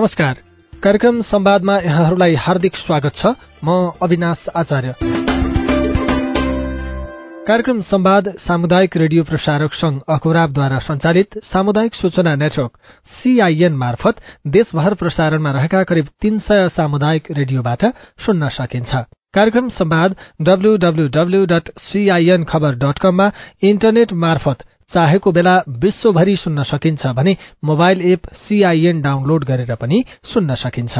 नमस्कार। कार्यक्रम संवादमा यहाँहरूलाई हार्दिक स्वागत छ। म अविनाश आचार्य। कार्यक्रम संवाद सामुदायिक रेडियो प्रसारक संघ अखोराबद्वारा संचालित सामुदायिक सूचना नेटवर्क सीआईएन मार्फत देशभर प्रसारणमा रहेका करिब तीन सय सामुदायिक रेडियोबाट सुन्न सकिन्छ। कार्यक्रम संवाद डब्लूडब्लूडब्लू डट सीआईएन खबर डट कममा इन्टरनेट मार्फत चाहेको बेला विश्वभरि सुन्न सकिन्छ भने मोबाइल एप सीआईएन डाउनलोड गरेर पनि सुन्न सकिन्छ।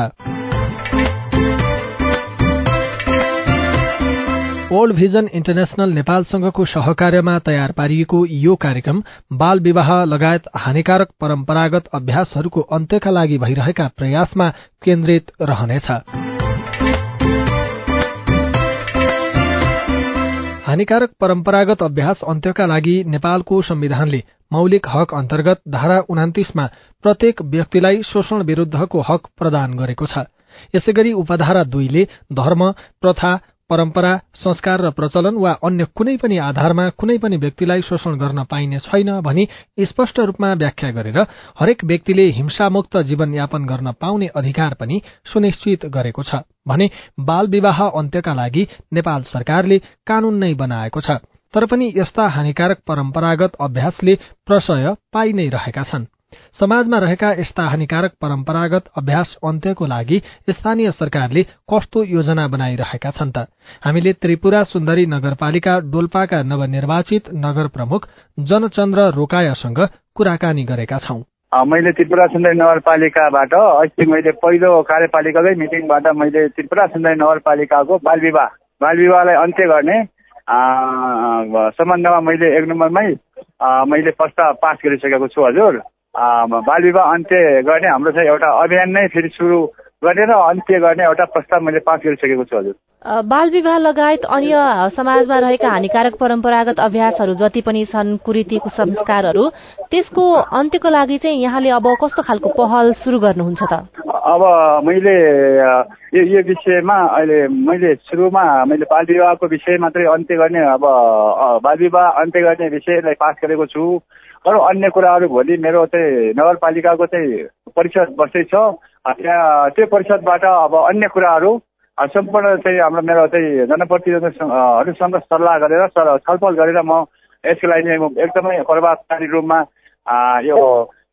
ओल्ड भिजन इन्टरनेशनल नेपालसँगको सहकार्यमा तयार पारिएको यो कार्यक्रम बाल विवाह लगायत हानिकारक परम्परागत अभ्यासहरूको अन्त्यका लागि भइरहेका प्रयासमा केन्द्रित रहनेछ। हानिकारक परम्परागत अभ्यास अन्त्यका लागि नेपालको संविधानले मौलिक हक अन्तर्गत धारा उनातिसमा प्रत्येक व्यक्तिलाई शोषण विरूद्धको हक प्रदान गरेको छ। यसै गरी उपधारा दुईले धर्म प्रथा परम्परा संस्कार र प्रचलन वा अन्य कुनै पनि आधारमा कुनै पनि व्यक्तिलाई शोषण गर्न पाइने छैन भनी स्पष्ट रूपमा व्याख्या गरेर हरेक व्यक्तिले हिंसामुक्त जीवनयापन गर्न पाउने अधिकार पनि सुनिश्चित गरेको छ भने बाल विवाह अन्त्यका लागि नेपाल सरकारले कानून नै बनाएको छ। तर पनि यस्ता हानिकारक परम्परागत अभ्यासले प्रशय पाइ नै रहेका छन्। समाजमा रहेका यस्ता हानिकारक परम्परागत अभ्यास अन्त्यको लागि स्थानीय सरकारले कस्तो योजना बनाइरहेका छन् त? हामीले त्रिपुरा सुन्दरी नगरपालिका डोल्पाका नवनिर्वाचित नगर प्रमुख जनचन्द्र रोकायासँग कुराकानी गरेका छौं। मैले त्रिपुरा सुन्दरी नगरपालिकाबाट अस्ति मैले पहिलो कार्यपालिकाकै मिटिङबाट मैले त्रिपुरा सुन्दरी नगरपालिकाको बाल विवाह बाल विवाहलाई अन्त्य गर्ने सम्बन्धमा मैले एक नम्बरमै मैले प्रस्ताव पास गरिसकेको छु हजुर। बाल विवाह अन्त्य गर्ने हाम्रो चाहिँ एउटा अभियान नै फेरि सुरु गर्ने र अन्त्य गर्ने एउटा प्रस्ताव मैले पास गरिसकेको छु हजुर। बाल विवाह लगायत अन्य समाजमा रहेका हानिकारक परम्परागत अभ्यासहरू जति पनि छन् कुरीति कुसंस्कारहरू त्यसको अन्त्यको लागि चाहिँ यहाँले अब कस्तो खालको पहल सुरु गर्नुहुन्छ त? अब मैले यो यो विषयमा अहिले मैले सुरुमा मैले बाल विवाहको विषय मात्रै अन्त्य गर्ने अब बाल विवाह अन्त्य गर्ने विषयलाई पास गरेको छु। अरू अन्य कुराहरू भोलि मेरो चाहिँ नगरपालिकाको चाहिँ परिषद बस्दैछ। त्यहाँ त्यो परिषदबाट अब अन्य कुराहरू सम्पूर्ण चाहिँ हाम्रो मेरो चाहिँ जनप्रतिनिधिहरूसँग सल्लाह गरेर छलफल गरेर म यसको लागि एकदमै प्रभावकारी रूपमा यो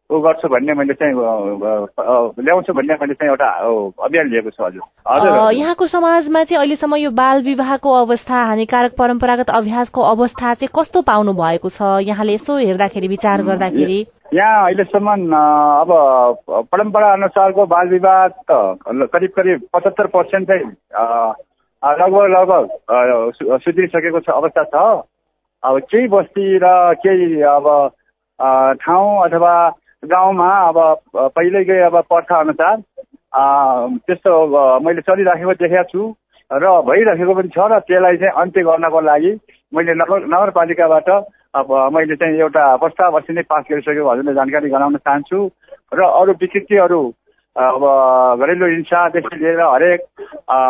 ऊ गर्छु भन्ने मैले चाहिँ ल्याउँछु भन्ने मैले चाहिँ एउटा अभियान लिएको छु हजुर। यहाँको समाजमा चाहिँ अहिलेसम्म यो बाल विवाहको अवस्था हानिकारक परम्परागत अभ्यासको अवस्था चाहिँ कस्तो पाउनु भएको छ? यहाँले यसो हेर्दाखेरि विचार गर्दाखेरि। यहाँ अहिलेसम्म अब परम्परा अनुसारको बाल विवाह त करिब करिब पचहत्तर पर्सेन्ट चाहिँ लगभग लगभग सुध्रिसकेको छ अवस्था छ। अब केही बस्ती र केही अब ठाउँ अथवा गाउँमा अब पहिल्यैकै अब अनुसार त्यस्तो मैले चलिराखेको देखेको छु र भइरहेको पनि छ र त्यसलाई चाहिँ अन्त्य गर्नको लागि मैले नगर नगरपालिकाबाट अब मैले चाहिँ एउटा प्रस्ताव अस्ति नै पास गरिसकेको हजुरले जानकारी गराउन चाहन्छु र अरू विकृतिहरू अब घरेलु हिंसादेखि लिएर हरेक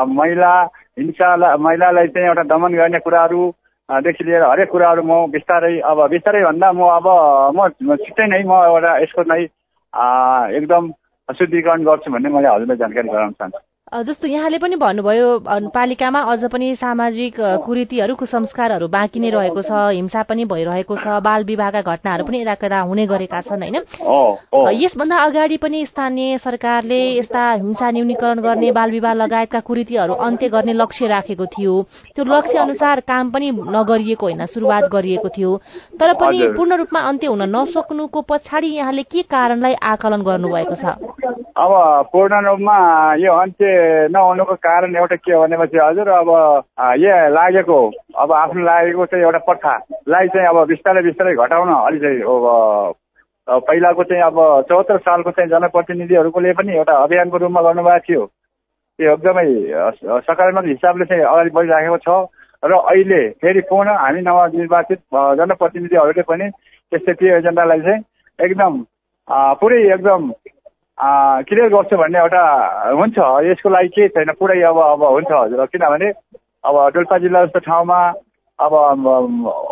महिला हिंसालाई महिलालाई चाहिँ एउटा दमन गर्ने कुराहरू देखि लिएर हरेक कुराहरू म बिस्तारै अब बिस्तारै भन्दा म अब म छिट्टै नै म एउटा यसको नै एकदम शुद्धिकरण गर्छु भन्ने मैले हजुरलाई जानकारी गराउन चाहन्छु। जस्तो यहाँले पनि भन्नुभयो पालिकामा अझ पनि सामाजिक कुरीतिहरू कुसंस्कारहरू बाँकी नै रहेको छ हिंसा पनि भइरहेको छ बाल विवाहका घटनाहरू पनि यता हुने गरेका छन् होइन? यसभन्दा अगाडि पनि स्थानीय सरकारले यस्ता हिंसा न्यूनीकरण गर्ने बाल विवाह लगायतका कुरीतिहरू अन्त्य गर्ने लक्ष्य राखेको थियो। त्यो लक्ष्य अनुसार काम पनि नगरिएको होइन? सुरुवात गरिएको थियो। तर पनि पूर्ण रूपमा अन्त्य हुन नसक्नुको पछाडि यहाँले के कारणलाई आकलन गर्नुभएको छ? अब पूर्ण रूपमा यो अन्त्य नहुनुको कारण एउटा के हो भनेपछि हजुर अब यहाँ लागेको अब आफ्नो लागेको चाहिँ एउटा प्रथालाई चाहिँ अब बिस्तारै बिस्तारै घटाउन अलि चाहिँ अब पहिलाको चाहिँ अब चौहत्तर सालको चाहिँ जनप्रतिनिधिहरूकोले पनि एउटा अभियानको रूपमा गर्नुभएको थियो। त्यो एकदमै सकारात्मक हिसाबले चाहिँ अगाडि बढिराखेको छ। र अहिले फेरि पुनः हामी नवनिर्वाचित जनप्रतिनिधिहरूले पनि त्यस्तै त्यो एजेन्डालाई चाहिँ एकदम पुरै एकदम क्लियर गर्छु भन्ने एउटा हुन्छ। यसको लागि केही छैन। पुरै अब अब हुन्छ हजुर। किनभने अब डोल्पा जिल्ला जस्तो ठाउँमा अब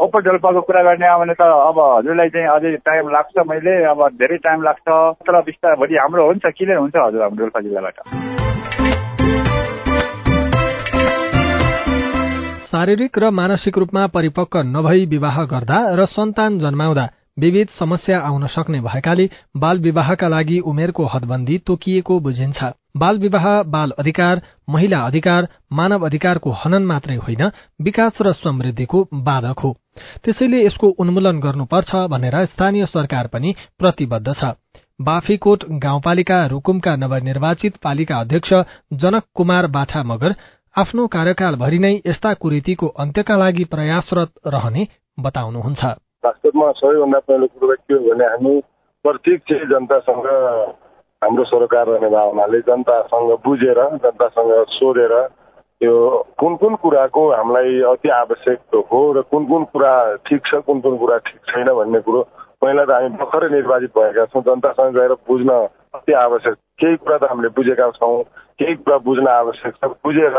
ओपर डोल्पाको कुरा गर्ने हो भने त अब हजुरलाई चाहिँ अझै टाइम लाग्छ मैले। अब धेरै टाइम लाग्छ। तर बिस्तारै भोलि हाम्रो हुन्छ। क्लियर हुन्छ हजुर हाम्रो डोल्पा जिल्लाबाट। शारीरिक र मानसिक रूपमा परिपक्व नभई विवाह गर्दा र सन्तान जन्माउँदा विविध समस्या आउन सक्ने भएकाले बाल विवाहका लागि उमेरको हदबन्दी तोकिएको बुझिन्छ। बाल विवाह बाल अधिकार महिला अधिकार मानव अधिकारको हनन मात्रै होइन विकास र समृद्धिको बाधक हो। त्यसैले यसको उन्मूलन गर्नुपर्छ भनेर स्थानीय सरकार पनि प्रतिबद्ध छ। बाफीकोट गाउँपालिका रूकुमका नवनिर्वाचित पालिका अध्यक्ष जनक कुमार बाठा मगर आफ्नो कार्यकालभरि नै यस्ता कुरीतिको अन्त्यका लागि प्रयासरत रहने बताउनुहुन्छ। वास्तवमा सबैभन्दा पहिलो कुरो के हो भने हामी प्रत्येक जनतासँग हाम्रो सरकार रहने भावनाले जनतासँग बुझेर जनतासँग सोधेर त्यो कुन कुन कुराको हामीलाई अति आवश्यक हो र कुन कुन कुरा ठिक छ कुन कुन कुरा ठिक छैन भन्ने कुरो पहिला त हामी भर्खरै निर्वाचित भएका छौँ। जनतासँग गएर बुझ्न अति आवश्यक। केही कुरा त हामीले बुझेका छौँ केही कुरा बुझ्न आवश्यक छ। बुझेर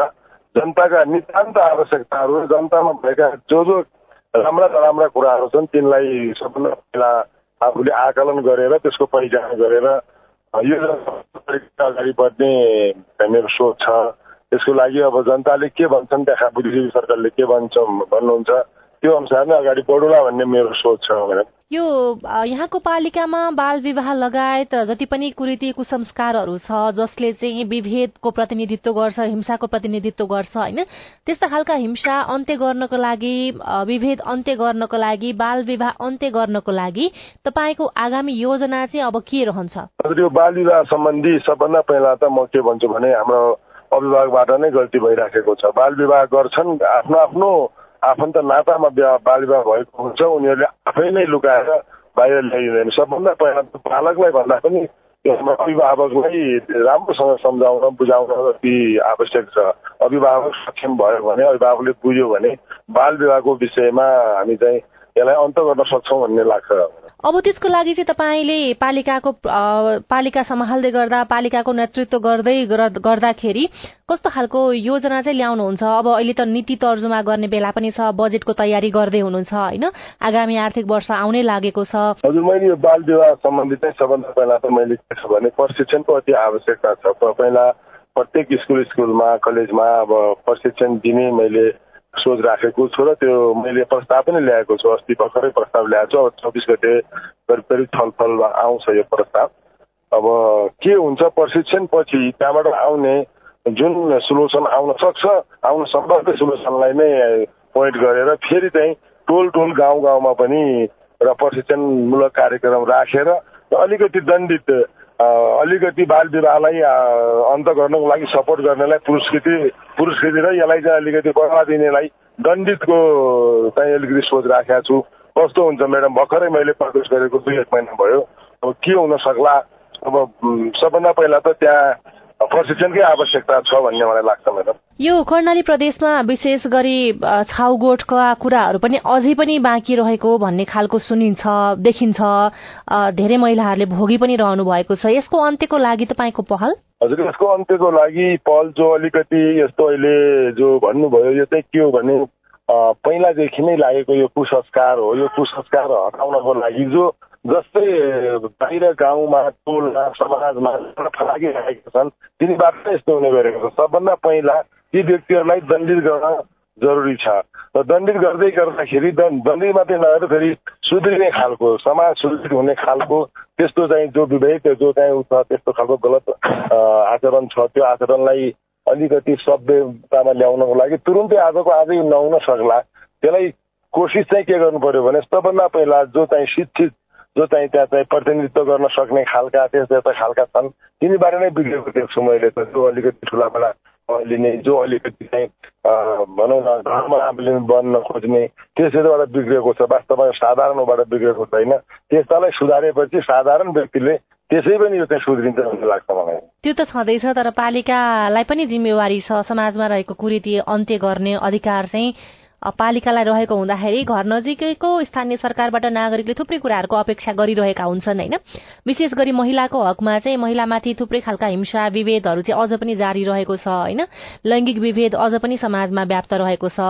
जनताका नितान्त आवश्यकताहरू जनतामा भएका जो जो राम्रा नराम्रा कुराहरू छन् तिनलाई सबभन्दा पहिला आफूले आकलन गरेर त्यसको पहिचान गरेर यो अगाडि बढ्ने मेरो सोच छ। त्यसको लागि अब जनताले के भन्छन् त्यहाँ बुद्धिजीवी सरकारले के भन्छ भन्नुहुन्छ। त्यो अनुसार नै अगाडि बढौँला भन्ने मेरो सोच छ म्याडम यो यहाँको पालिकामा बाल विवाह लगायत जति पनि कुरीति कुसंस्कारहरू छ जसले चाहिँ विभेदको प्रतिनिधित्व गर्छ हिंसाको प्रतिनिधित्व गर्छ होइन? त्यस्ता खालका हिंसा अन्त्य गर्नको लागि विभेद अन्त्य गर्नको लागि बाल विवाह अन्त्य गर्नको लागि तपाईँको आगामी योजना चाहिँ अब के रहन्छ? यो बाल विवाह सम्बन्धी सबभन्दा पहिला त म के भन्छु भने हाम्रो अभिभावकबाट नै गल्ती भइराखेको छ। बाल विवाह गर्छन् आफ्नो आफ्नो आफन्त नातामा बाल विवाह भएको हुन्छ उनीहरूले आफै नै लुकाएर बाहिर ल्याइँदैन सबभन्दा पहिला बालकलाई भन्दा पनि अभिभावकलाई राम्रोसँग सम्झाउन बुझाउन अति आवश्यक छ अभिभावक सक्षम भयो भने अभिभावकले बुझ्यो भने बाल विवाहको विषयमा हामी चाहिँ यसलाई अन्त गर्न सक्छौँ भन्ने लाग्छ अब त्यसको लागि चाहिँ तपाईँले पालिकाको पालिका सम्हाल्दै गर्दा पालिकाको नेतृत्व गर्दै गर्दाखेरि कस्तो खालको योजना चाहिँ ल्याउनुहुन्छ? अब अहिले त नीति तर्जुमा गर्ने बेला पनि छ बजेटको तयारी गर्दै हुनुहुन्छ होइन? आगामी आर्थिक वर्ष आउनै लागेको छ। हजुर मैले यो बाल विवाह सम्बन्धित चाहिँ सबभन्दा पहिला त मैले के छ भने प्रशिक्षणको अति आवश्यकता छ। पहिला प्रत्येक स्कुल स्कुलमा कलेजमा अब प्रशिक्षण दिने मैले सोच राखेको छु र त्यो मैले प्रस्ताव पनि ल्याएको छु अस्ति भर्खरै प्रस्ताव ल्याएको छु अब चौबिस गते करिब करिब छलफलमा आउँछ यो प्रस्ताव। अब के हुन्छ प्रशिक्षण पछि त्यहाँबाट आउने जुन सोल्युसन आउन सक्छ आउन सम्भव सोल्युसनलाई नै पोइन्ट गरेर फेरि चाहिँ टोल टोल गाउँ गाउँमा पनि र प्रशिक्षणमूलक कार्यक्रम राखेर अलिकति दण्डित अलिकति बाल विवाहलाई अन्त गर्नको लागि सपोर्ट गर्नेलाई पुरस्कृति पुरस्कृति र यसलाई चाहिँ अलिकति बढ़ावा दिनेलाई दण्डितको चाहिँ अलिकति सोच राखेको छु। कस्तो हुन्छ म्याडम? भर्खरै मैले प्रवेश गरेको दुई एक महिना भयो। अब के हुन सक्ला? अब सबभन्दा पहिला त त्यहाँ प्रशिक्षणकै आवश्यकता छ भन्ने मलाई लाग्छ म्याडम यो कर्णाली प्रदेशमा विशेष गरी छाउगोठका कुराहरू पनि अझै पनि बाँकी रहेको भन्ने खालको सुनिन्छ देखिन्छ। धेरै महिलाहरूले भोगी पनि रहनु भएको छ। यसको अन्त्यको लागि तपाईँको पहल? हजुर यसको अन्त्यको लागि पहल जो अलिकति यस्तो अहिले जो भन्नुभयो यो चाहिँ के हो भने पहिलादेखि नै लागेको यो कुसंस्कार हो। यो कुसंस्कार हटाउनको लागि जो जस्तै बाहिर गाउँमा टोलमा समाजमा फलाकिरहेका छन् तिनीबाट यस्तो हुने गरेको छ। सबभन्दा पहिला ती व्यक्तिहरूलाई दण्डित गर्न जरुरी छ। र दण्डित गर्दै गर्दाखेरि दण्डित मात्रै नगरेर फेरि सुध्रिने खालको समाज सुदृढ हुने खालको त्यस्तो चाहिँ जो विवेक जो चाहिँ छ त्यस्तो खालको गलत आचरण छ त्यो आचरणलाई अलिकति सभ्यतामा ल्याउनको लागि तुरुन्तै आजको आजै नहुन सक्ला। त्यसलाई कोसिस चाहिँ के गर्नु पर्यो भने सबभन्दा पहिला जो चाहिँ शिक्षित जो चाहिँ त्यहाँ चाहिँ प्रतिनिधित्व गर्न सक्ने खालका त्यस्ता खालका छन् तिनीबारे नै बिग्रेको देख्छु मैले त जो अलिकति ठुलाबाट लिने जो अलिकति चाहिँ भनौँ न धर्म बन्न खोज्ने त्यसैबाट बिग्रेको छ वास्तवमा साधारणबाट बिग्रेको छैन त्यस्तालाई सुधारेपछि साधारण व्यक्तिले त्यसै पनि यो चाहिँ सुध्रिन्छ भन्ने लाग्छ मलाई त्यो त छँदैछ तर पालिकालाई पनि जिम्मेवारी छ समाजमा रहेको कुरीति अन्त्य गर्ने अधिकार चाहिँ पालिकालाई रहेको हुँदाखेरि घर नजिकैको स्थानीय सरकारबाट नागरिकले थुप्रै कुराहरूको अपेक्षा गरिरहेका हुन्छन् होइन? विशेष गरी महिलाको हकमा चाहिँ महिलामाथि थुप्रै खालका हिंसा विभेदहरू चाहिँ अझ पनि जारी रहेको छ होइन? लैङ्गिक विभेद अझ पनि समाजमा व्याप्त रहेको छ।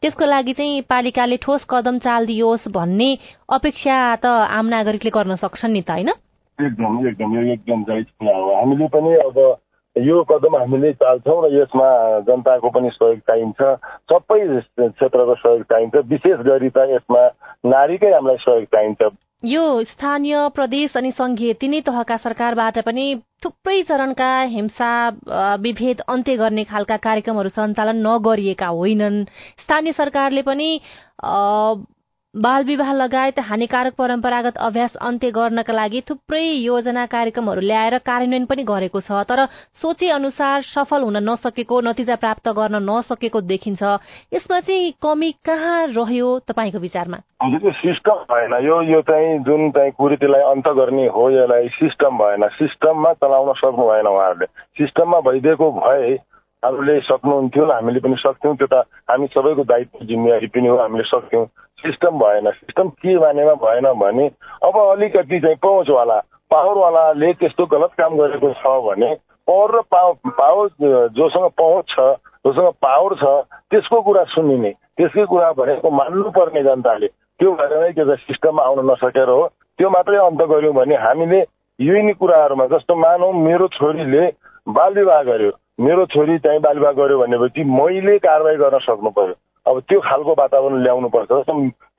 त्यसको लागि चाहिँ पालिकाले ठोस कदम चालिदियोस् भन्ने अपेक्षा त आम नागरिकले गर्न सक्छन् नि त होइन? एकदम एकदम एकदम हामीले पनि अब यो कदम हामीले चाल्छौँ र यसमा जनताको पनि सहयोग चाहिन्छ। सबै क्षेत्रको सहयोग चाहिन्छ। विशेष गरी त यसमा नारीकै हामीलाई सहयोग चाहिन्छ। यो स्थानीय प्रदेश अनि सङ्घीय तिनै तहका सरकारबाट पनि थुप्रै चरणका हिंसा विभेद अन्त्य गर्ने खालका कार्यक्रमहरू सञ्चालन नगरिएका होइनन्। स्थानीय सरकारले पनि बाल विवाह लगायत हानिकारक परम्परागत अभ्यास अन्त्य गर्नका लागि थुप्रै योजना कार्यक्रमहरू ल्याएर कार्यान्वयन पनि गरेको छ तर सोचे अनुसार सफल हुन नसकेको नतिजा प्राप्त गर्न नसकेको देखिन्छ। यसमा चाहिँ कमी कहाँ रह्यो तपाईँको विचारमा? सिस्टम भएन। यो यो चाहिँ जुन चाहिँ कुरीतिलाई अन्त गर्ने हो यसलाई सिस्टम भएन। सिस्टममा चलाउन सक्नु भएन उहाँहरूले। सिस्टममा भइदिएको भए हामीले सक्नुहुन्थ्यो हामीले पनि सक्थ्यौँ। त्यो त हामी सबैको दायित्व जिम्मेवारी पनि हो हामीले सक्थ्यौँ। सिस्टम भएन सिस्टम के मानेमा भएन भने अब अलिकति चाहिँ पहुँचवाला पावरवालाले त्यस्तो गलत काम गरेको छ भने पावर र पावर पावर जोसँग पहुँच छ जोसँग पावर छ त्यसको कुरा सुनिने त्यसकै कुरा भनेको मान्नुपर्ने जनताले। त्यो भएर नै त्यो सिस्टममा आउन नसकेर हो। त्यो मात्रै अन्त गऱ्यौँ भने हामीले यही नै कुराहरूमा जस्तो मानौँ मेरो छोरीले बाल विवाह गर्यो। मेरो छोरी चाहिँ बाल विवाह गर्यो भनेपछि मैले कारवाही गर्न सक्नु पर्यो। अब त्यो खालको वातावरण ल्याउनुपर्छ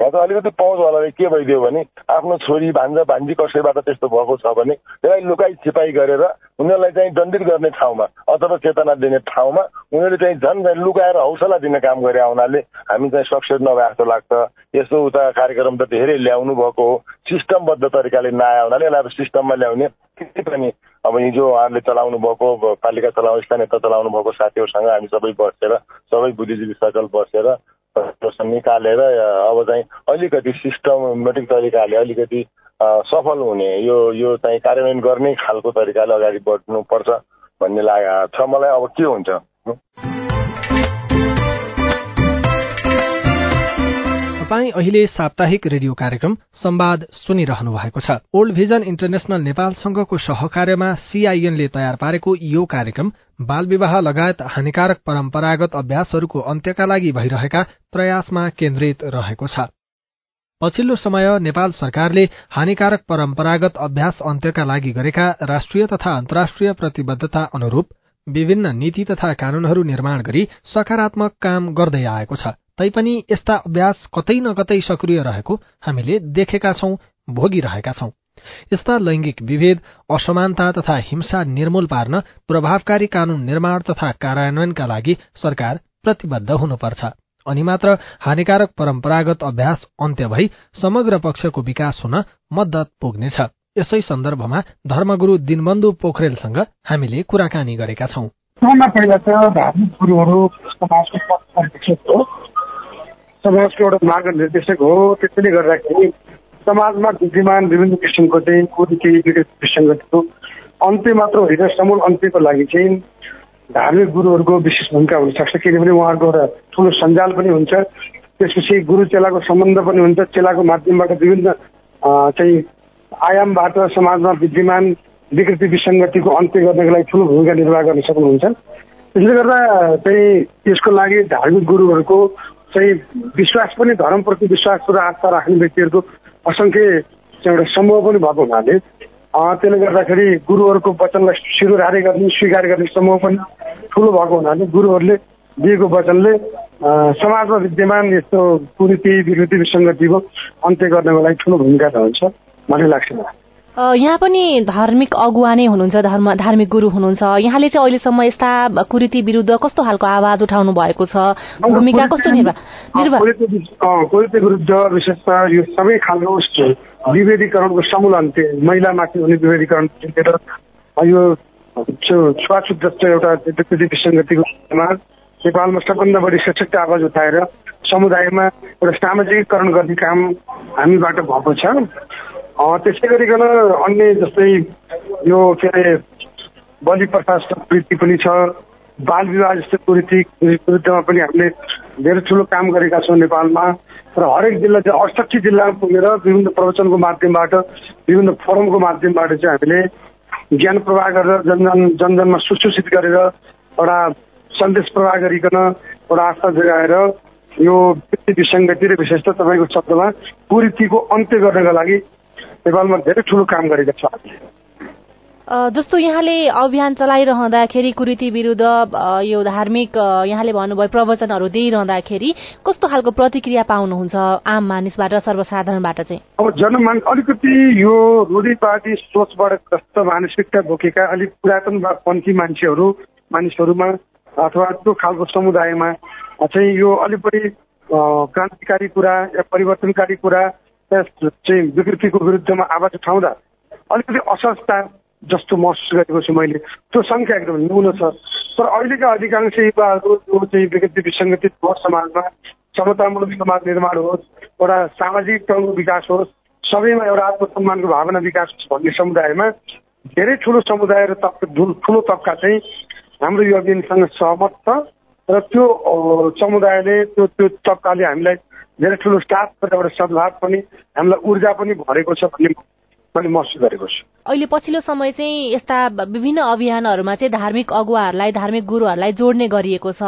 यहाँ त अलिकति पहुँचवालाले के भइदियो भने? आफ्नो छोरी भान्जा भान्जी कसैबाट त्यस्तो भएको छ भने त्यसलाई लुकाइ छिपाई गरेर उनीहरूलाई चाहिँ दण्डित गर्ने ठाउँमा अथवा चेतना दिने ठाउँमा उनीहरूले चाहिँ झन् लुकाएर हौसला दिने काम गरे हुनाले हामी चाहिँ सक्सेस नभए जस्तो लाग्छ। यस्तो उता कार्यक्रम त धेरै ल्याउनु भएको हो। सिस्टमबद्ध तरिकाले नआयो हुनाले यसलाई सिस्टममा ल्याउने पनि अब हिजो उहाँहरूले चलाउनु भएको पालिका चलाउनु स्थानीय चलाउनु भएको साथीहरूसँग हामी सबै बसेर सबै बुद्धिजीवी सर्कल बसेर निकालेर अब चाहिँ अलिकति सिस्टमेटिक तरिकाले अलिकति सफल हुने यो यो चाहिँ कार्यान्वयन गर्ने खालको तरिकाले अगाडि बढ्नुपर्छ भन्ने लागेको छ। मलाई अब के हुन्छ? तपाईँ अहिले साप्ताहिक रेडियो कार्यक्रम संवाद सुनिरहनु भएको छ। ओल्ड भिजन इन्टरनेशनल नेपालसँगको सहकार्यमा सीआईएनले तयार पारेको यो कार्यक्रम बाल विवाह लगायत हानिकारक परम्परागत अभ्यासहरूको अन्त्यका लागि भइरहेका प्रयासमा केन्द्रित रहेको छ। पछिल्लो समय नेपाल सरकारले हानिकारक परम्परागत अभ्यास अन्त्यका लागि गरेका राष्ट्रिय तथा अन्तर्राष्ट्रिय प्रतिबद्धता अनुरूप विभिन्न नीति तथा कानूनहरू निर्माण गरी सकारात्मक काम गर्दै आएको छ। तैपनि यस्ता अभ्यास कतै न कतै सक्रिय रहेको हामीले देखेका छौं भोगिरहेका छौं। यस्ता लैंगिक विभेद असमानता तथा हिंसा निर्मूल पार्न प्रभावकारी कानून निर्माण तथा कार्यान्वयनका लागि सरकार प्रतिबद्ध हुनुपर्छ। अनि मात्र हानिकारक परम्परागत अभ्यास अन्त्य भई समग्र पक्षको विकास हुन मद्दत पुग्नेछ। यसै सन्दर्भमा धर्मगुरू दिनबन्धु पोखरेलसँग हामीले कुराकानी गरेका छौं। समाजको एउटा मार्गनिर्देशक हो। त्यसैले गर्दाखेरि समाजमा विद्यमान विभिन्न किसिमको चाहिँ कुरीति विसङ्गतिको अन्त्य मात्र होइन समूल अन्त्यको लागि चाहिँ धार्मिक गुरुहरूको विशेष भूमिका हुनसक्छ। किनभने उहाँहरूको एउटा ठुलो सञ्जाल पनि हुन्छ। त्यसपछि गुरु चेलाको सम्बन्ध पनि हुन्छ। चेलाको माध्यमबाट विभिन्न चाहिँ आयामबाट समाजमा विद्यमान विकृति विसङ्गतिको अन्त्य गर्नको लागि ठुलो भूमिका निर्वाह गर्न सक्नुहुन्छ। त्यसले गर्दा चाहिँ यसको लागि धार्मिक गुरुहरूको चाहिँ विश्वास पनि धर्मप्रति विश्वास र आस्था राख्ने व्यक्तिहरूको असङ्ख्य एउटा समूह पनि भएको हुनाले त्यसले गर्दाखेरि गुरुहरूको वचनलाई शिरोधारे गर्ने स्वीकार गर्ने समूह पनि ठुलो भएको हुनाले गुरुहरूले दिएको वचनले समाजमा विद्यमान यस्तो कुरीति विकृति विसङ्गतिको अन्त्य गर्नको लागि ठुलो भूमिका रहन्छ भन्ने लाग्छ मलाई। यहाँ पनि धार्मिक अगुवा नै हुनुहुन्छ धर्म धार्मिक गुरु हुनुहुन्छ। यहाँले चाहिँ अहिलेसम्म यस्ता कुरीति विरुद्ध कस्तो खालको आवाज उठाउनु भएको छ? भूमिका कस्तो कुरीति विरुद्ध विशेष यो सबै खालको विभेदीकरणको समूल अन्त्य महिलामाथि हुने विभेदीकरण यो छुवाछुत जस्तो एउटा विसङ्गतिको नेपालमा सबभन्दा बढी सशक्त आवाज उठाएर समुदायमा एउटा सामाजिकरण गर्ने काम हामीबाट भएको छ। त्यसै गरिकन अन्य जस्तै यो के अरे बलि प्रथा वृत्ति पनि छ बाल विवाह जस्तो कुरीति विरुद्धमा पनि हामीले धेरै ठुलो काम गरेका छौँ नेपालमा। र हरेक जिल्ला चाहिँ अडसठी जिल्लामा पुगेर विभिन्न प्रवचनको माध्यमबाट विभिन्न फोरमको माध्यमबाट चाहिँ हामीले ज्ञान प्रवाह गरेर जनजन जनजनमा सुसूचित गरेर एउटा सन्देश प्रवाह गरिकन एउटा आस्था जगाएर यो विसङ्गति र विशेष त तपाईँको शब्दमा कुरीतिको अन्त्य गर्नका लागि नेपालमा धेरै ठुलो काम गरेका छ। जस्तो यहाँले अभियान चलाइरहँदाखेरि कुरीति विरुद्ध यो धार्मिक यहाँले भन्नुभयो प्रवचनहरू दिइरहँदाखेरि कस्तो खालको प्रतिक्रिया पाउनुहुन्छ आम मानिसबाट सर्वसाधारणबाट चाहिँ? अब जनमान अलिकति यो रूढिवादी सोचबाट ग्रस्त मानसिकता बोकेका अलिक पुरातनपन्थी मान्छेहरू मानिसहरूमा अथवा त्यो खालको समुदायमा चाहिँ यो अलिक बढी क्रान्तिकारी कुरा या परिवर्तनकारी कुरा चाहिँ विकृतिको विरुद्धमा आवाज उठाउँदा अलिकति असहजता जस्तो महसुस गरेको छु मैले। त्यो सङ्ख्या एकदम न्यून छ। तर अहिलेका अधिकांश युवाहरू जो चाहिँ विकृति विसङ्गतित होस् समाजमा समतामूलक समाज निर्माण होस् एउटा सामाजिक तहको विकास होस् सबैमा एउटा आत्मसम्मानको भावना विकास होस् भन्ने समुदायमा धेरै ठुलो समुदाय र तब ठुलो तबका चाहिँ हाम्रो यो अभियानसँग सहमत छ। र त्यो समुदायले त्यो त्यो तबकाले हामीलाई धेरै ठुलो स्टाफ र एउटा सद्भाव पनि हामीलाई ऊर्जा पनि भरेको छ भन्ने मैले महसुस गरेको छु। अहिले पछिल्लो समय चाहिँ यस्ता विभिन्न अभियानहरूमा चाहिँ धार्मिक अगुवाहरूलाई धार्मिक गुरुहरूलाई जोड्ने गरिएको छ।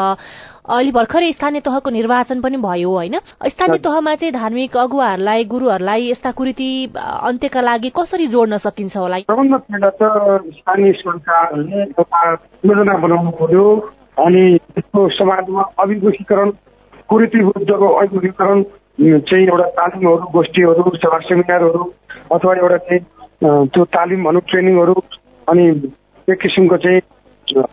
अहिले भर्खरै स्थानीय तहको निर्वाचन पनि भयो होइन? स्थानीय तहमा चाहिँ धार्मिक अगुवाहरूलाई गुरुहरूलाई यस्ता कुरीति अन्त्यका लागि कसरी जोड्न सकिन्छ होला? सबभन्दा त स्थानीय सरकारहरूले एउटा योजना बनाउनु पर्यो अनि त्यसको समाजमा अभिमुखीकरण कुरीति विरुद्धको अभिमुखीकरण चाहिँ एउटा तालिमहरू गोष्ठीहरू सभा सेमिनारहरू अथवा एउटा चाहिँ त्यो तालिम भनौँ ट्रेनिङहरू अनि एक किसिमको चाहिँ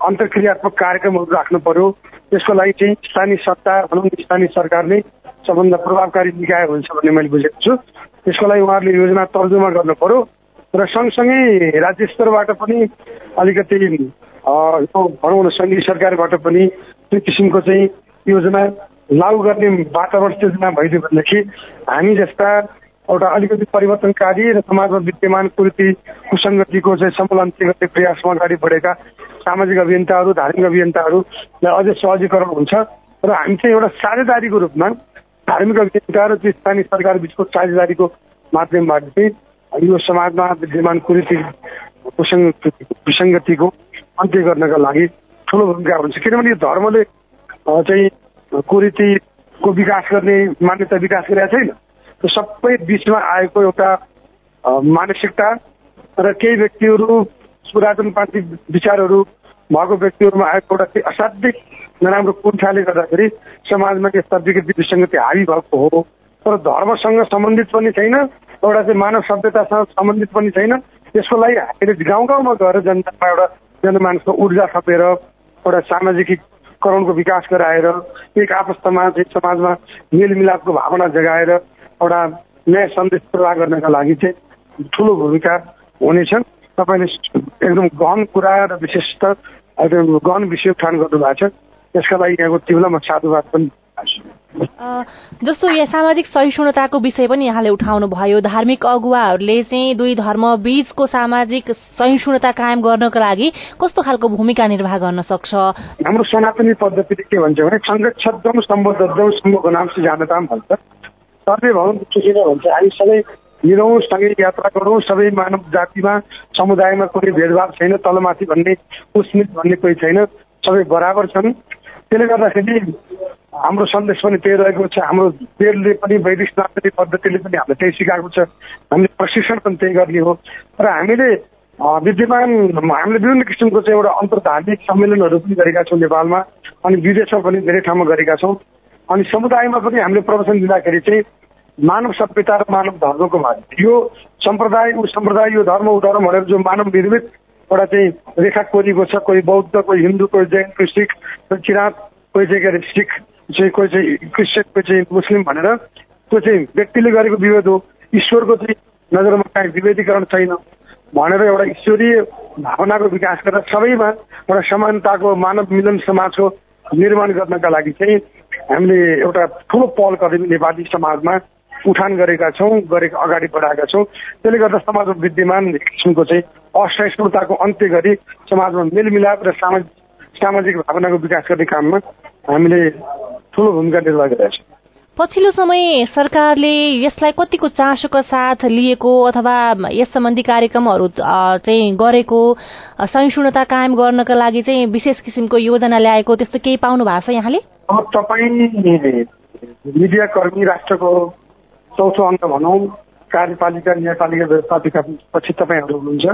अन्तर्क्रियात्मक कार्यक्रमहरू राख्नु पर्यो। त्यसको लागि चाहिँ स्थानीय सत्ता भनौँ स्थानीय सरकार नै सबभन्दा प्रभावकारी निकाय हुन्छ भन्ने मैले बुझेको छु। त्यसको लागि उहाँहरूले योजना तर्जुमा गर्नु पर्यो र सँगसँगै राज्य स्तरबाट पनि अलिकति यो भनौँ न सङ्घीय सरकारबाट पनि त्यो किसिमको चाहिँ योजना लागू गर्ने वातावरण सिर्जना भइदियो भनेदेखि हामी जस्ता एउटा अलिकति परिवर्तनकारी र समाजमा विद्यमान कुरीति कुसङ्गतिको चाहिँ समूलन गर्ने प्रयासमा अगाडि बढेका सामाजिक अभियन्ताहरू धार्मिक अभियन्ताहरूलाई अझै सहजीकरण हुन्छ र हामी चाहिँ एउटा साझेदारीको रूपमा धार्मिक अभियन्ता र चाहिँ स्थानीय सरकार बिचको साझेदारीको माध्यमबाट चाहिँ यो समाजमा विद्यमान कुरीति कुसङ्ग विसङ्गतिको अन्त्य गर्नका लागि ठुलो भूमिका हुन्छ। किनभने यो धर्मले चाहिँ कुरीतिको विकास गर्ने मान्यता विकास गरेका छैन। त्यो सबै बिचमा आएको एउटा मानसिकता र केही व्यक्तिहरू पुरातनपान्ती विचारहरू भएको व्यक्तिहरूमा आएको एउटा असाध्यै नराम्रो कुण्ठाले गर्दाखेरि समाजमा यस्ता विकृति विसङ्गति हावी भएको हो। तर धर्मसँग सम्बन्धित पनि छैन एउटा चाहिँ मानव सभ्यतासँग सम्बन्धित पनि छैन। यसको लागि हामीले गाउँ गाउँमा गएर जनतामा एउटा जनमानसको ऊर्जा थपेर एउटा सामाजिकीकरणको विकास गराएर एक आपस्तमा चाहिँ समाजमा मेलमिलापको भावना जगाएर एउटा नयाँ सन्देश प्रवाह गर्नका लागि चाहिँ ठुलो भूमिका हुनेछन्। तपाईँले एकदम गहन कुरा र विशेष एकदम गहन विषय उठान गर्नुभएको छ। त्यसका लागि यहाँको तिमीलाई म साधुवाद पनि जस्तो यहाँ सामाजिक सहिष्णुताको विषय पनि यहाँले उठाउनु भयो धार्मिक अगुवाहरूले चाहिँ दुई धर्म बीचको सामाजिक सहिष्णुता कायम गर्नको लागि कस्तो खालको भूमिका निर्वाह गर्न सक्छ? हाम्रो सनातनी पद्धतिले के भन्छ भने सङ्गच्छदौँ सम्बोधौँ सम्भवको नाम से जानताम भन्छ। सर्वे भवन भन्छ। हामी सबै हिँडौँ सँगै यात्रा गरौँ सबै मानव जातिमा समुदायमा कुनै भेदभाव छैन तलमाथि भन्ने उस्मित भन्ने कोही छैन सबै बराबर छन्। त्यसले गर्दाखेरि हाम्रो सन्देश पनि त्यही रहेको छ। हाम्रो वेदले पनि वैदिक सनातनी पद्धतिले पनि हामीलाई त्यही सिकाएको छ। हामीले प्रशिक्षण पनि त्यही गर्ने हो। र हामीले विद्यमान हामीले विभिन्न किसिमको चाहिँ एउटा अन्तर्धार्मिक सम्मेलनहरू पनि गरेका छौँ नेपालमा अनि विदेशमा पनि धेरै ठाउँमा गरेका छौँ। अनि समुदायमा पनि हामीले प्रवचन दिँदाखेरि चाहिँ मानव सभ्यता र मानव धर्मको बारे यो सम्प्रदाय ऊ सम्प्रदाय यो धर्म ऊ धर्म भनेर जो मानव निर्मित एउटा चाहिँ रेखा कोरिएको छ कोही बौद्ध कोही हिन्दू कोही जैन कोही सिख कोही किराँत कोही चाहिँ के अरे सिख। चाहिँ कोही चाहिँ क्रिस्चियन कोही चाहिँ मुस्लिम भनेर त्यो चाहिँ व्यक्तिले गरेको विभेद हो। ईश्वरको चाहिँ नजरमा काहीँ विभेदीकरण छैन भनेर एउटा ईश्वरीय भावनाको विकास गरेर सबैमा एउटा समानताको मानव मिलन समाजको निर्माण गर्नका लागि चाहिँ हामीले एउटा ठुलो पहल कदमी नेपाली समाजमा उठान गरेका छौँ गरेको अगाडि बढाएका छौँ। त्यसले गर्दा समाजमा विद्यमान किसिमको चाहिँ असहिष्णुताको अन्त्य गरी समाजमा मेलमिलाप र सामाजिक सामाजिक भावनाको विकास गर्ने काममा हामीले ठुलो भूमिका निर्वाह गरिरहेको छ पछिल्लो समय सरकारले यसलाई कतिको चासोका साथ लिएको अथवा यस सम्बन्धी कार्यक्रमहरू चाहिँ गरेको सहिष्णुता कायम गर्नका लागि चाहिँ विशेष किसिमको योजना ल्याएको त्यस्तो केही पाउनु भएको छ यहाँले? अब तपाईँ मिडिया कर्मी राष्ट्रको चौथो अङ्क भनौँ कार्यपालिका न्यायपालिका व्यवस्थापिका पछि तपाईँहरू हुनुहुन्छ।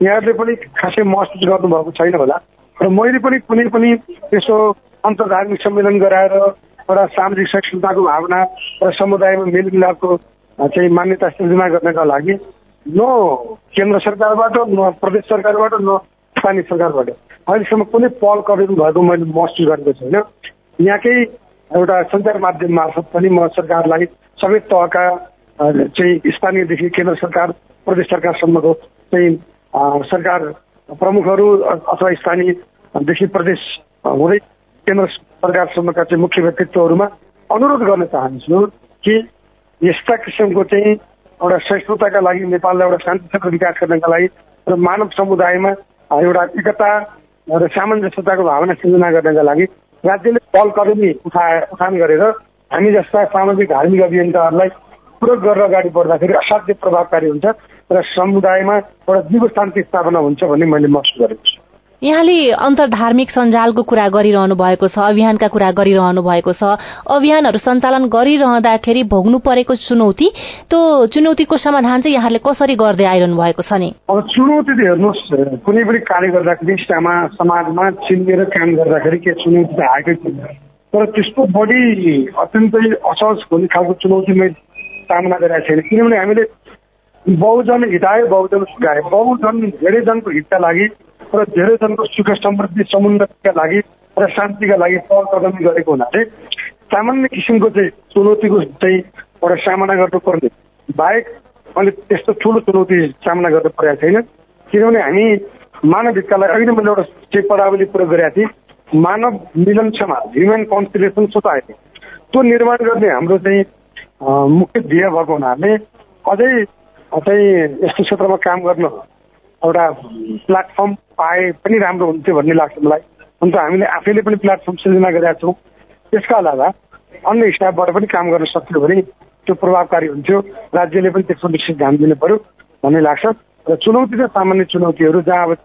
यहाँहरूले पनि खासै महसुस गर्नुभएको छैन होला। र मैले पनि कुनै पनि यसो अन्तर्धार्मिक सम्मेलन गराएर एउटा सामाजिक सहिष्णुताको भावना र समुदायमा मेलमिलापको चाहिँ मान्यता सिर्जना गर्नका लागि न केन्द्र सरकारबाट न प्रदेश सरकारबाट न स्थानीय सरकारबाट अहिलेसम्म कुनै पहल कदम भएको मैले महसुस गरेको छैन। यहाँकै एउटा सञ्चार माध्यम मार्फत पनि म सरकारलाई सबै तहका चाहिँ स्थानीयदेखि केन्द्र सरकार प्रदेश सरकारसम्मको चाहिँ सरकार प्रमुखहरू अथवा स्थानीयदेखि प्रदेश हुँदै केन्द्र सरकारसम्मका चाहिँ मुख्य व्यक्तित्वहरूमा अनुरोध गर्न चाहन्छु कि यस्ता किसिमको चाहिँ एउटा सहिष्णुताका लागि नेपाललाई एउटा शान्तिसँग विकास गर्नका लागि र मानव समुदायमा एउटा एकता र सामञ्जस्यताको भावना सिर्जना गर्नका लागि राज्यले पहल कदमी उठा उठान गरेर हामी जस्ता सामाजिक धार्मिक अभियन्ताहरूलाई प्रयोग गरेर अगाडि बढ्दाखेरि असाध्य प्रभावकारी हुन्छ र समुदायमा एउटा जीव शान्ति स्थापना हुन्छ भन्ने मैले महसुस गरेको छु। यहाँले अन्तर्धार्मिक सञ्जालको कुरा गरिरहनु भएको छ अभियानका कुरा गरिरहनु भएको छ अभियानहरू सञ्चालन गरिरहँदाखेरि भोग्नु परेको चुनौती त्यो चुनौतीको समाधान चाहिँ यहाँले कसरी गर्दै आइरहनु भएको छ नि? अब चुनौती त हेर्नुहोस् कुनै पनि कार्य गर्दाखेरि समाजमा चिनिएर काम गर्दाखेरि के चुनौती त आएकै छैन। तर त्यसको बढी अत्यन्तै असहज हुने खालको चुनौती मैले सामना गरेका छैन। किनभने हामीले बहुजन हितायो बहुजन सुखायो बहुजन धेरैजनको हितका लागि र धेरैजनको सुख समृद्धि समुन्नतिका लागि र शान्तिका लागि पहल कदमी गरेको हुनाले सामान्य किसिमको चाहिँ चुनौतीको चाहिँ एउटा सामना गर्नुपर्ने बाहेक अहिले त्यस्तो ठुलो चुनौती सामना गर्नु परेको छैन। किनभने हामी मानव हितकालाई नै मैले एउटा चाहिँ पदावली प्रयोग गरेका थिएँ मानव मिलन समाज ह्युमन कन्सिलेसन सोसाइटी त्यो निर्माण गर्ने हाम्रो चाहिँ मुख्य ध्येय भएको हुनाले अझै चाहिँ यस्तो क्षेत्रमा काम गर्न एउटा प्लेटफर्म पाए पनि राम्रो हुन्थ्यो भन्ने लाग्छ मलाई। अन्त हामीले आफैले पनि प्लेटफर्म सिर्जना गरेका छौँ। त्यसका अलावा अन्य स्टाफबाट पनि काम गर्न सक्यो भने त्यो प्रभावकारी हुन्थ्यो। राज्यले पनि त्यसको विशेष ध्यान दिनु पर्यो भन्ने लाग्छ। र चुनौती त सामान्य चुनौतीहरू जहाँ अब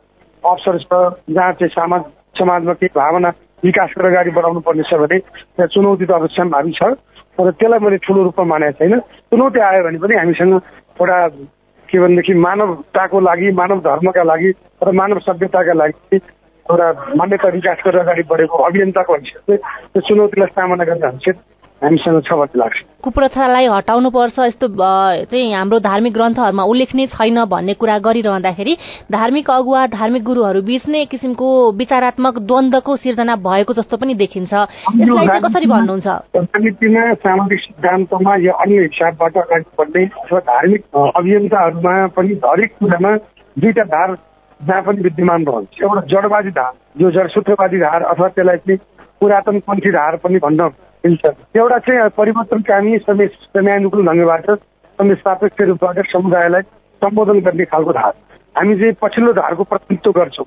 अवसर छ जहाँ चाहिँ समाज समाजमा केही भावना विकास गरेर अगाडि बढाउनु पर्ने छ भने त्यहाँ चुनौती त अवश्य भावी छ। तर त्यसलाई मैले ठुलो रूपमा मानेको छैन। चुनौती आयो भने पनि हामीसँग एउटा के भनेदेखि मानवताको लागि मानव धर्मका लागि र मानव सभ्यताका लागि एउटा मान्यता विकास गरेर अगाडि बढेको अभियन्ताको हैसियतले त्यो चुनौतीलाई सामना गर्ने हैसियत हामीसँग छ भन्ने लाग्छ। कुप्रथालाई हटाउनु पर्छ यस्तो चाहिँ हाम्रो धार्मिक ग्रन्थहरूमा उल्लेखनीय छैन भन्ने कुरा गरिरहँदाखेरि धार्मिक अगुवा धार्मिक गुरुहरू बीच नै किसिमको विचारात्मक द्वन्द्वको सिर्जना भएको जस्तो पनि देखिन्छ। यसलाई चाहिँ कसरी भन्नुहुन्छ? राजनीतिमा सामाजिक सिद्धान्तमा या अन्य हिसाबबाट अगाडि बढ्ने अथवा धार्मिक अभियन्ताहरूमा पनि हरेक कुरामा दुईटा धार जहाँ पनि विद्यमान रहन्छ। एउटा जडवादी धार जो जडसूत्रवादी धार अथवा त्यसलाई चाहिँ पुरातन पन्थी धार पनि भन्न एउटा चाहिँ परिवर्तनकामी समय समयानुकूल ढङ्गबाट समय सापेक्ष रूपबाट समुदायलाई सम्बोधन गर्ने खालको धार। हामी चाहिँ पछिल्लो धारको प्रतिनिधित्व गर्छौँ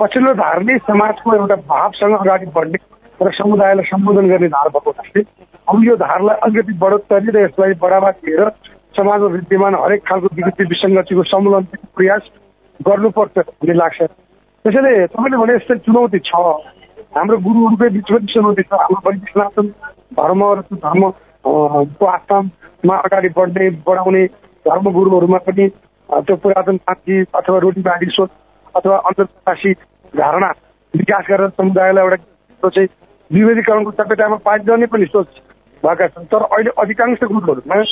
पछिल्लो धार नै समाजको एउटा भावसँग अगाडि बढ्ने र समुदायलाई सम्बोधन गर्ने धार भएको हुनाले अब यो धारलाई अलिकति बढोत्तरी र यसलाई बढावा दिएर समाजमा विद्यमान हरेक खालको विकृति विसङ्गतिको सम्मेलन प्रयास गर्नुपर्छ भन्ने लाग्छ। त्यसैले तपाईँले भने यस्तै चुनौती छ। हाम्रो गुरुहरूकै बिचमा चुनौती छ हाम्रो वैदिक सनातन धर्म र धर्मको आस्थामा अगाडि बढ्ने बढाउने धर्मगुरुहरूमा पनि त्यो पुरातन शान्ति अथवा रोटीबाडी सोच अथवा अन्तर्राष्ट्रिय धारणा विकास गरेर समुदायलाई एउटा चाहिँ विभेदीकरणको चपेटामा पारिरहने पनि सोच भएका छन्। तर अहिले अधिकांश गुरुहरूमा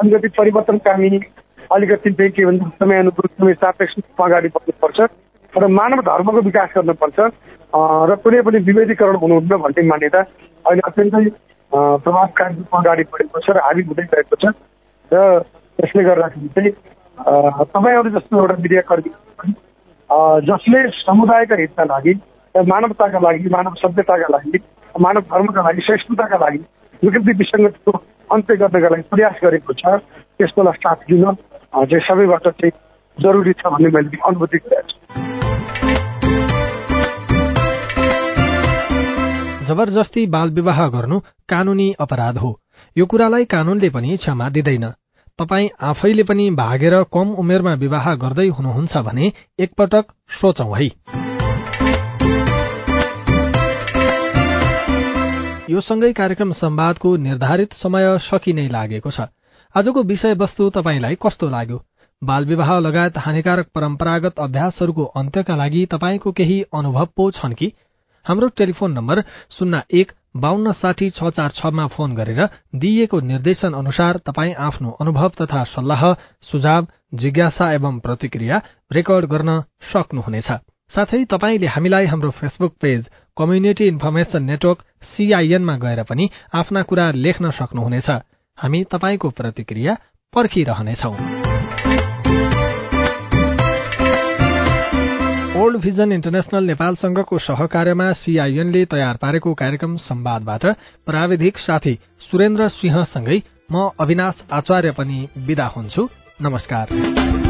अलिकति परिवर्तनकामी अलिकति चाहिँ के भन्छ समयानुकूल समय सापेक्ष अगाडि बढ्नुपर्छ। र मानव धर्मको विकास गर्नुपर्छ। र कुनै पनि विभेदीकरण हुनुहुन्न भन्ने मान्यता अहिले अत्यन्तै प्रभावकारी रूपमा अगाडि बढेको छ र हाबी हुँदै गएको छ। र त्यसले गर्दाखेरि चाहिँ तपाईँहरू जस्तो एउटा मिडियाकर्मी जसले समुदायका हितका लागि मानवताका लागि मानव सभ्यताका लागि मानव धर्मका लागि सहिष्णुताका लागि विकृति विसङ्गतिको अन्त्य गर्नका लागि प्रयास गरेको छ त्यसको साथ दिन चाहिँ सबैबाट चाहिँ जरुरी छ भन्ने मैले अनुभूति गरेको छु। जबरजस्ती बाल विवाह गर्नु कानूनी अपराध हो। यो कुरालाई कानूनले पनि क्षमा दिँदैन। तपाई आफैले पनि भागेर कम उमेरमा विवाह गर्दै हुनुहुन्छ भने एकपटक सोचौं है। यो सँगै कार्यक्रम सम्वादको निर्धारित समय सकिनै लागेको छ। आजको विषयवस्तु तपाईँलाई कस्तो लाग्यो? बाल विवाह लगायत हानिकारक परम्परागत अभ्यासहरूको अन्त्यका लागि तपाईँको केही अनुभव पो छन् कि? हाम्रो टेलिफोन नम्बर शून्य एक बान्न साठी छ चार छमा फोन गरेर दिइएको निर्देशन अनुसार तपाईँ आफ्नो अनुभव तथा सल्लाह सुझाव जिज्ञासा एवं प्रतिक्रिया रेकर्ड गर्न सक्नुहुनेछ। साथै तपाईँले हामीलाई हाम्रो Facebook page community information network सीआईएनमा गएर पनि आफ्ना कुरा लेख्न सक्नुहुनेछ। हामी तपाईँको प्रतिक्रिया पर्खिरहनेछौ। ओल्ड भिजन इन्टरनेशनल नेपालसँगको सहकार्यमा सीआईएनले तयार पारेको कार्यक्रम सम्वादबाट प्राविधिक साथी सुरेन्द्र सिंहसँगै म अविनाश आचार्य पनि विदा हुन्छु। नमस्कार।